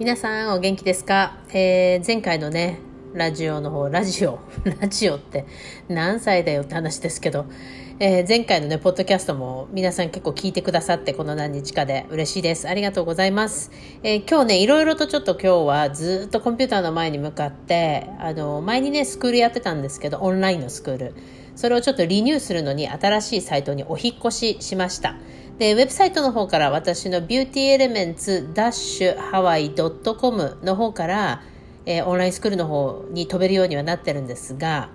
皆さんお元気ですか、えー、前回のね、ラジオの方、ラジオ、ラジオって何歳だよって話ですけど、えー、前回のね、ポッドキャストも皆さん結構聞いてくださってこの何日かで嬉しいです。ありがとうございます。えー、今日ね、いろいろとちょっと今日はずっとコンピューターの前に向かって、あの、前にね、スクールやってたんですけど、オンラインのスクール。それをちょっとリニューするのに新しいサイトにお引越ししました。で、ウェブサイトの方から私のビューティーエレメンツダッシュハワイ .com の方から、えー、オンラインスクールの方に飛べるようにはなってるんですが、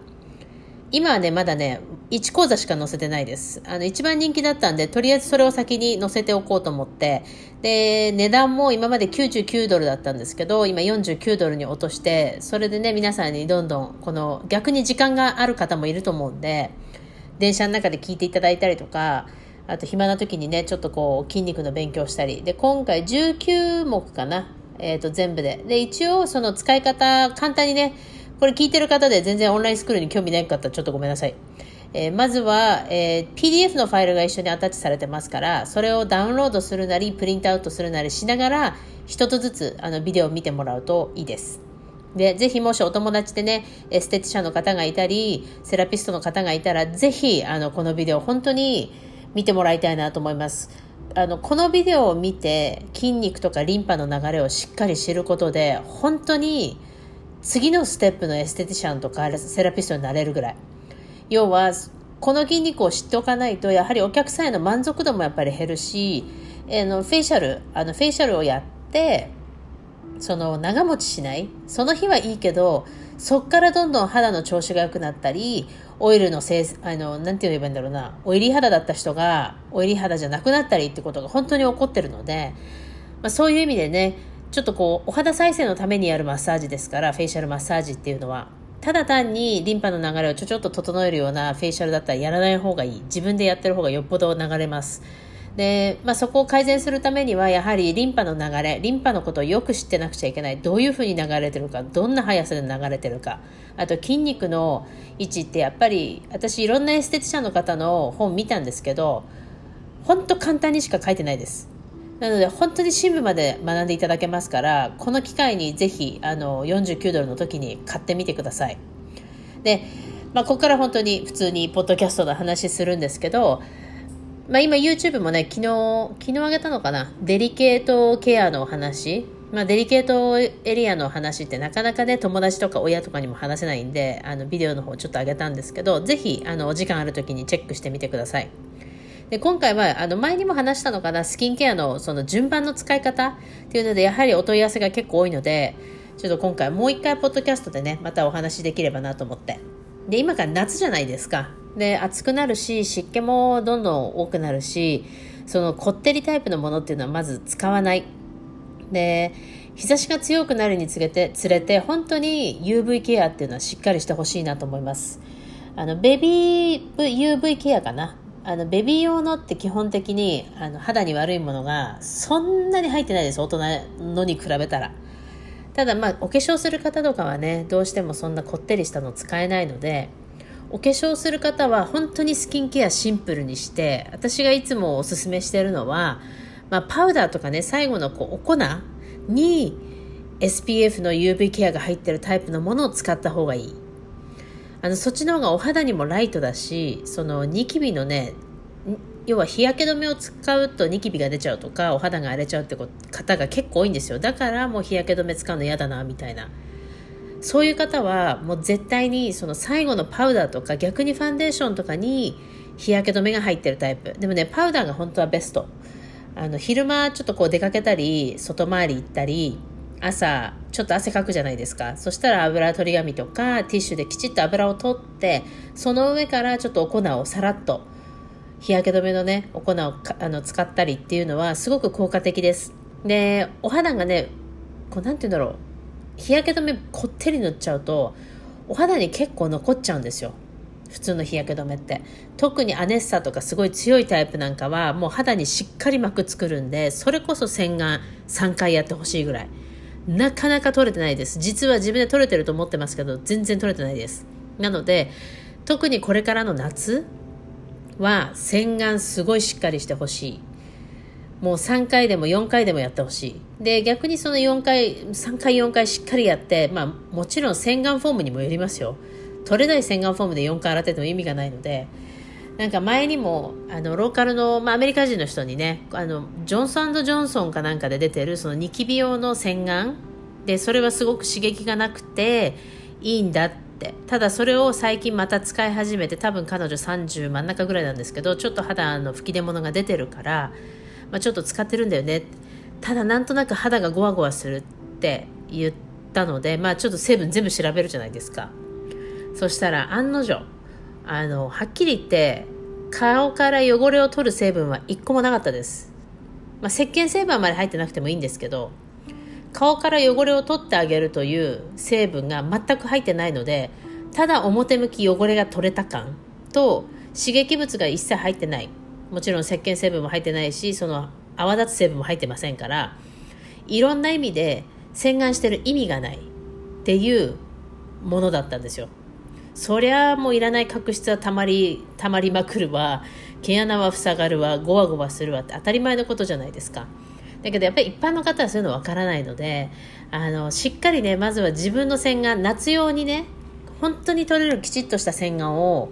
今はね、まだね、1講座しか載せてないです。あの、一番人気だったんで、とりあえずそれを先に載せておこうと思って、で、値段も今まで99ドルだったんですけど、今49ドルに落として、それでね、皆さんにどんどん、この、逆に時間がある方もいると思うんで、電車の中で聞いていただいたりとか、あと暇な時にね、ちょっとこう筋肉の勉強したり。で、今回19目かな。えっ、ー、と、全部で。で、一応その使い方、簡単にね、これ聞いてる方で全然オンラインスクールに興味ない方、ちょっとごめんなさい。えー、まずは、えー、PDF のファイルが一緒にアタッチされてますから、それをダウンロードするなり、プリントアウトするなりしながら、一つずつあのビデオを見てもらうといいです。で、ぜひもしお友達でね、エステティシャンの方がいたり、セラピストの方がいたら、ぜひ、あの、このビデオ本当に、見てもらいたいなと思います。あの、このビデオを見て筋肉とかリンパの流れをしっかり知ることで、本当に次のステップのエステティシャンとかセラピストになれるぐらい。要は、この筋肉を知っておかないと、やはりお客さんへの満足度もやっぱり減るし、え、のフェイシャル、あのフェイシャルをやって、その長持ちしない。その日はいいけど、そっからどんどん肌の調子が良くなったり、オイルのせい、あの、なんて言えばいいんだろうな、オイリー肌だった人が、オイリー肌じゃなくなったりってことが本当に起こってるので、まあ、そういう意味でね、ちょっとこう、お肌再生のためにやるマッサージですから、フェイシャルマッサージっていうのは、ただ単にリンパの流れをちょちょっと整えるようなフェイシャルだったらやらない方がいい。自分でやってる方がよっぽど流れます。で、まあ、そこを改善するためには、やはりリンパの流れ、リンパのことをよく知ってなくちゃいけない。どういうふうに流れてるか、どんな速さで流れてるか。あと筋肉の位置ってやっぱり、私いろんなエステティシャンの方の本見たんですけど、本当簡単にしか書いてないです。なので本当に深部まで学んでいただけますから、この機会にぜひ、あの、49ドルの時に買ってみてください。で、まあ、ここから本当に普通にポッドキャストの話するんですけど、まあ、今 YouTube もね、昨日、昨日上げたのかな？デリケートケアのお話？まあ、デリケートエリアの話ってなかなかね、友達とか親とかにも話せないんで、あの、ビデオの方ちょっと上げたんですけど、ぜひ、あの、お時間ある時にチェックしてみてください。で、今回は、あの、前にも話したのかな、スキンケアのその順番の使い方っていうので、やはりお問い合わせが結構多いので、ちょっと今回もう一回ポッドキャストでね、またお話できればなと思って。で、今から夏じゃないですか。で、暑くなるし、湿気もどんどん多くなるし、そのこってりタイプのものっていうのはまず使わない。で、日差しが強くなるにつれて、つれて、本当に UV ケアっていうのはしっかりしてほしいなと思います。あの、ベビー UV ケアかな？あの、ベビー用のって基本的に、あの、肌に悪いものがそんなに入ってないです。大人のに比べたら。ただまあ、お化粧する方とかはね、どうしてもそんなこってりしたの使えないので、お化粧する方は本当にスキンケアシンプルにして私がいつもおすすめしてるのは、まあ、パウダーとかね最後のこうお粉に SPF の UV ケアが入ってるタイプのものを使った方がいい。あのそっちの方がお肌にもライトだしそのニキビのね要は日焼け止めを使うとニキビが出ちゃうとかお肌が荒れちゃうって方が結構多いんですよ。だからもう日焼け止め使うの嫌だなみたいな。そういう方はもう絶対にその最後のパウダーとか逆にファンデーションとかに日焼け止めが入ってるタイプ。でもねパウダーが本当はベスト。あの昼間ちょっとこう出かけたり外回り行ったり朝ちょっと汗かくじゃないですか。そしたら油取り紙とかティッシュできちっと油を取ってその上からちょっとお粉をさらっと日焼け止めのねお粉をあの使ったりっていうのはすごく効果的です。でお肌がねこうなんて言うんだろう。日焼け止めこってり塗っちゃうとお肌に結構残っちゃうんですよ。普通の日焼け止めって。特にアネッサとかすごい強いタイプなんかはもう肌にしっかり膜作るんでそれこそ洗顔3回やってほしいぐらい。なかなか取れてないです。実は自分で取れてると思ってますけど全然取れてないです。なので特にこれからの夏は洗顔すごいしっかりしてほしい。もう3回でも4回でもやってほしい。で、逆にその4回、3回4回しっかりやって、まあもちろん洗顔フォームにもよりますよ。取れない洗顔フォームで4回洗ってても意味がないので、なんか前にも、あの、ローカルの、まあアメリカ人の人にね、あの、ジョンソンジョンソンかなんかで出てるそのニキビ用の洗顔で、それはすごく刺激がなくていいんだって。ただそれを最近また使い始めて、多分彼女30真ん中ぐらいなんですけど、ちょっと肌の吹き出物が出てるから、まあ、ちょっと使ってるんだよね。ただなんとなく肌がゴワゴワするって言ったので、まあ、ちょっと成分全部調べるじゃないですか。そしたら案の定あのはっきり言って顔から汚れを取る成分は1個もなかったです、まあ、石鹸成分まで入ってなくてもいいんですけど顔から汚れを取ってあげるという成分が全く入ってないのでただ表向き汚れが取れた感と刺激物が一切入ってないもちろん石鹸成分も入ってないしその泡立つ成分も入ってませんからいろんな意味で洗顔してる意味がないっていうものだったんですよ。そりゃもういらない角質はたまりたまりまくるわ。毛穴は塞がるわ。ゴワゴワするわ。って当たり前のことじゃないですか。だけどやっぱり一般の方はそういうのわからないのであのしっかりねまずは自分の洗顔夏用にね本当に取れるきちっとした洗顔を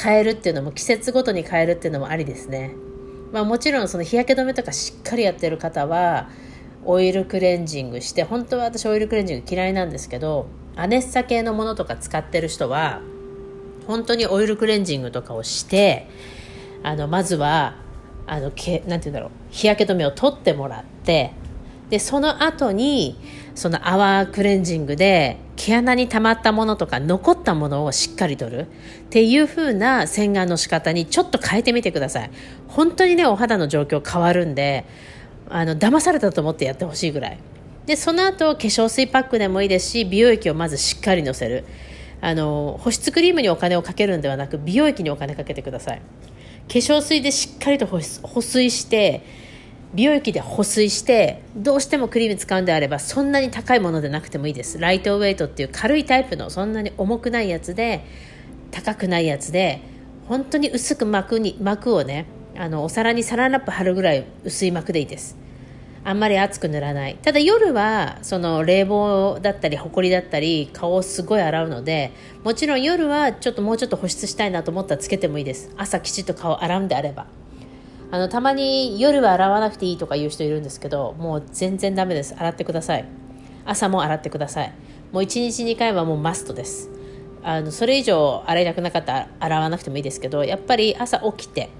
変えるっていうのも季節ごとに変えるっていうのもありですね。まあ、もちろんその日焼け止めとかしっかりやってる方はオイルクレンジングして本当は私オイルクレンジング嫌いなんですけどアネッサ系のものとか使ってる人は本当にオイルクレンジングとかをしてあのまずはあのけなんて言うんだろう日焼け止めを取ってもらってでその後にその泡クレンジングで毛穴に溜まったものとか残ったものをしっかりとる。っていう風な洗顔の仕方にちょっと変えてみてください。本当にねお肌の状況変わるんであの騙されたと思ってやってほしいぐらい。でその後化粧水パックでもいいですし美容液をまずしっかりのせる。あの保湿クリームにお金をかけるんではなく美容液にお金かけてください。化粧水でしっかりと保水して美容液で保水してどうしてもクリーム使うんであればそんなに高いものでなくてもいいです。ライトウェイトっていう軽いタイプのそんなに重くないやつで高くないやつで本当に薄く膜に膜をねあのお皿にサランラップ貼るぐらい薄い膜でいいです。あんまり熱く塗らない。ただ夜はその冷房だったりほこりだったり顔をすごい洗うのでもちろん夜はちょっともうちょっと保湿したいなと思ったらつけてもいいです。朝きちっと顔洗うんであれば。あのたまに夜は洗わなくていいとか言う人いるんですけどもう全然ダメです。洗ってください。朝も洗ってください。もう1日2回はもうマストです。あのそれ以上洗いたくなかったら洗わなくてもいいですけどやっぱり朝起きて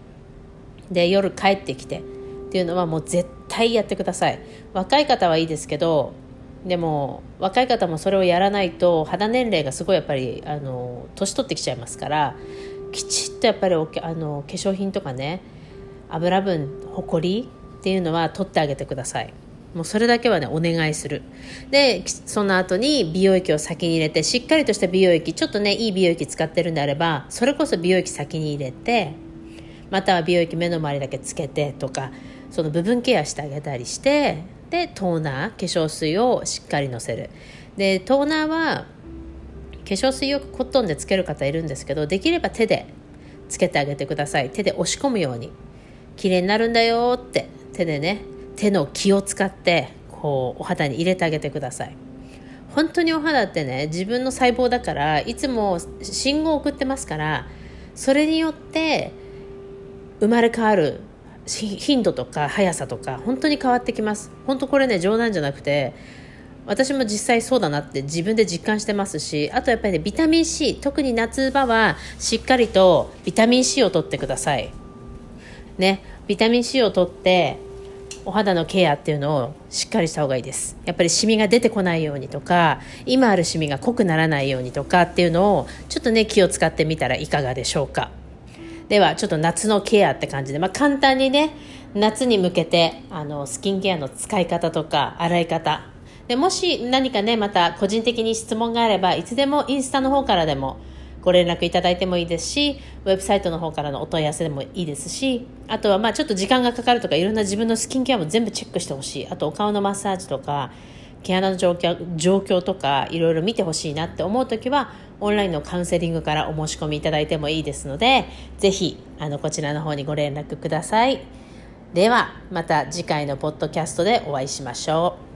で夜帰ってきてっていうのはもう絶対やってください。若い方はいいですけどでも若い方もそれをやらないと肌年齢がすごいやっぱりあの年取ってきちゃいますからきちっとやっぱりあの化粧品とかね油分ほこりっていうのは取ってあげてください。もうそれだけはねお願いする。でその後に美容液を先に入れてしっかりとした美容液ちょっとねいい美容液使ってるんであればそれこそ美容液先に入れてまたは美容液目の周りだけつけてとかその部分ケアしてあげたりしてでトーナー化粧水をしっかりのせる。でトーナーは化粧水よくコットンでつける方いるんですけどできれば手でつけてあげてください。手で押し込むように。綺麗になるんだよって手でね手の気を使ってこうお肌に入れてあげてください。本当にお肌ってね自分の細胞だからいつも信号を送ってますからそれによって生まれ変わる頻度とか速さとか本当に変わってきます。本当これね冗談じゃなくて私も実際そうだなって自分で実感してますしあとやっぱりねビタミン C 特に夏場はしっかりとビタミン C を取ってください。ね、ビタミン C を取ってお肌のケアっていうのをしっかりした方がいいです。やっぱりシミが出てこないようにとか今あるシミが濃くならないようにとかっていうのをちょっとね気を使ってみたらいかがでしょうか。ではちょっと夏のケアって感じで、まあ、簡単にね夏に向けてあのスキンケアの使い方とか洗い方。でもし何かねまた個人的に質問があればいつでもインスタの方からでもご連絡いただいてもいいですし、ウェブサイトの方からのお問い合わせでもいいですし、あとはまあちょっと時間がかかるとか、いろんな自分のスキンケアも全部チェックしてほしい。あとお顔のマッサージとか、毛穴の状況状況とか、いろいろ見てほしいなって思うときは、オンラインのカウンセリングからお申し込みいただいてもいいですので、ぜひ、あの、こちらの方にご連絡ください。ではまた次回のポッドキャストでお会いしましょう。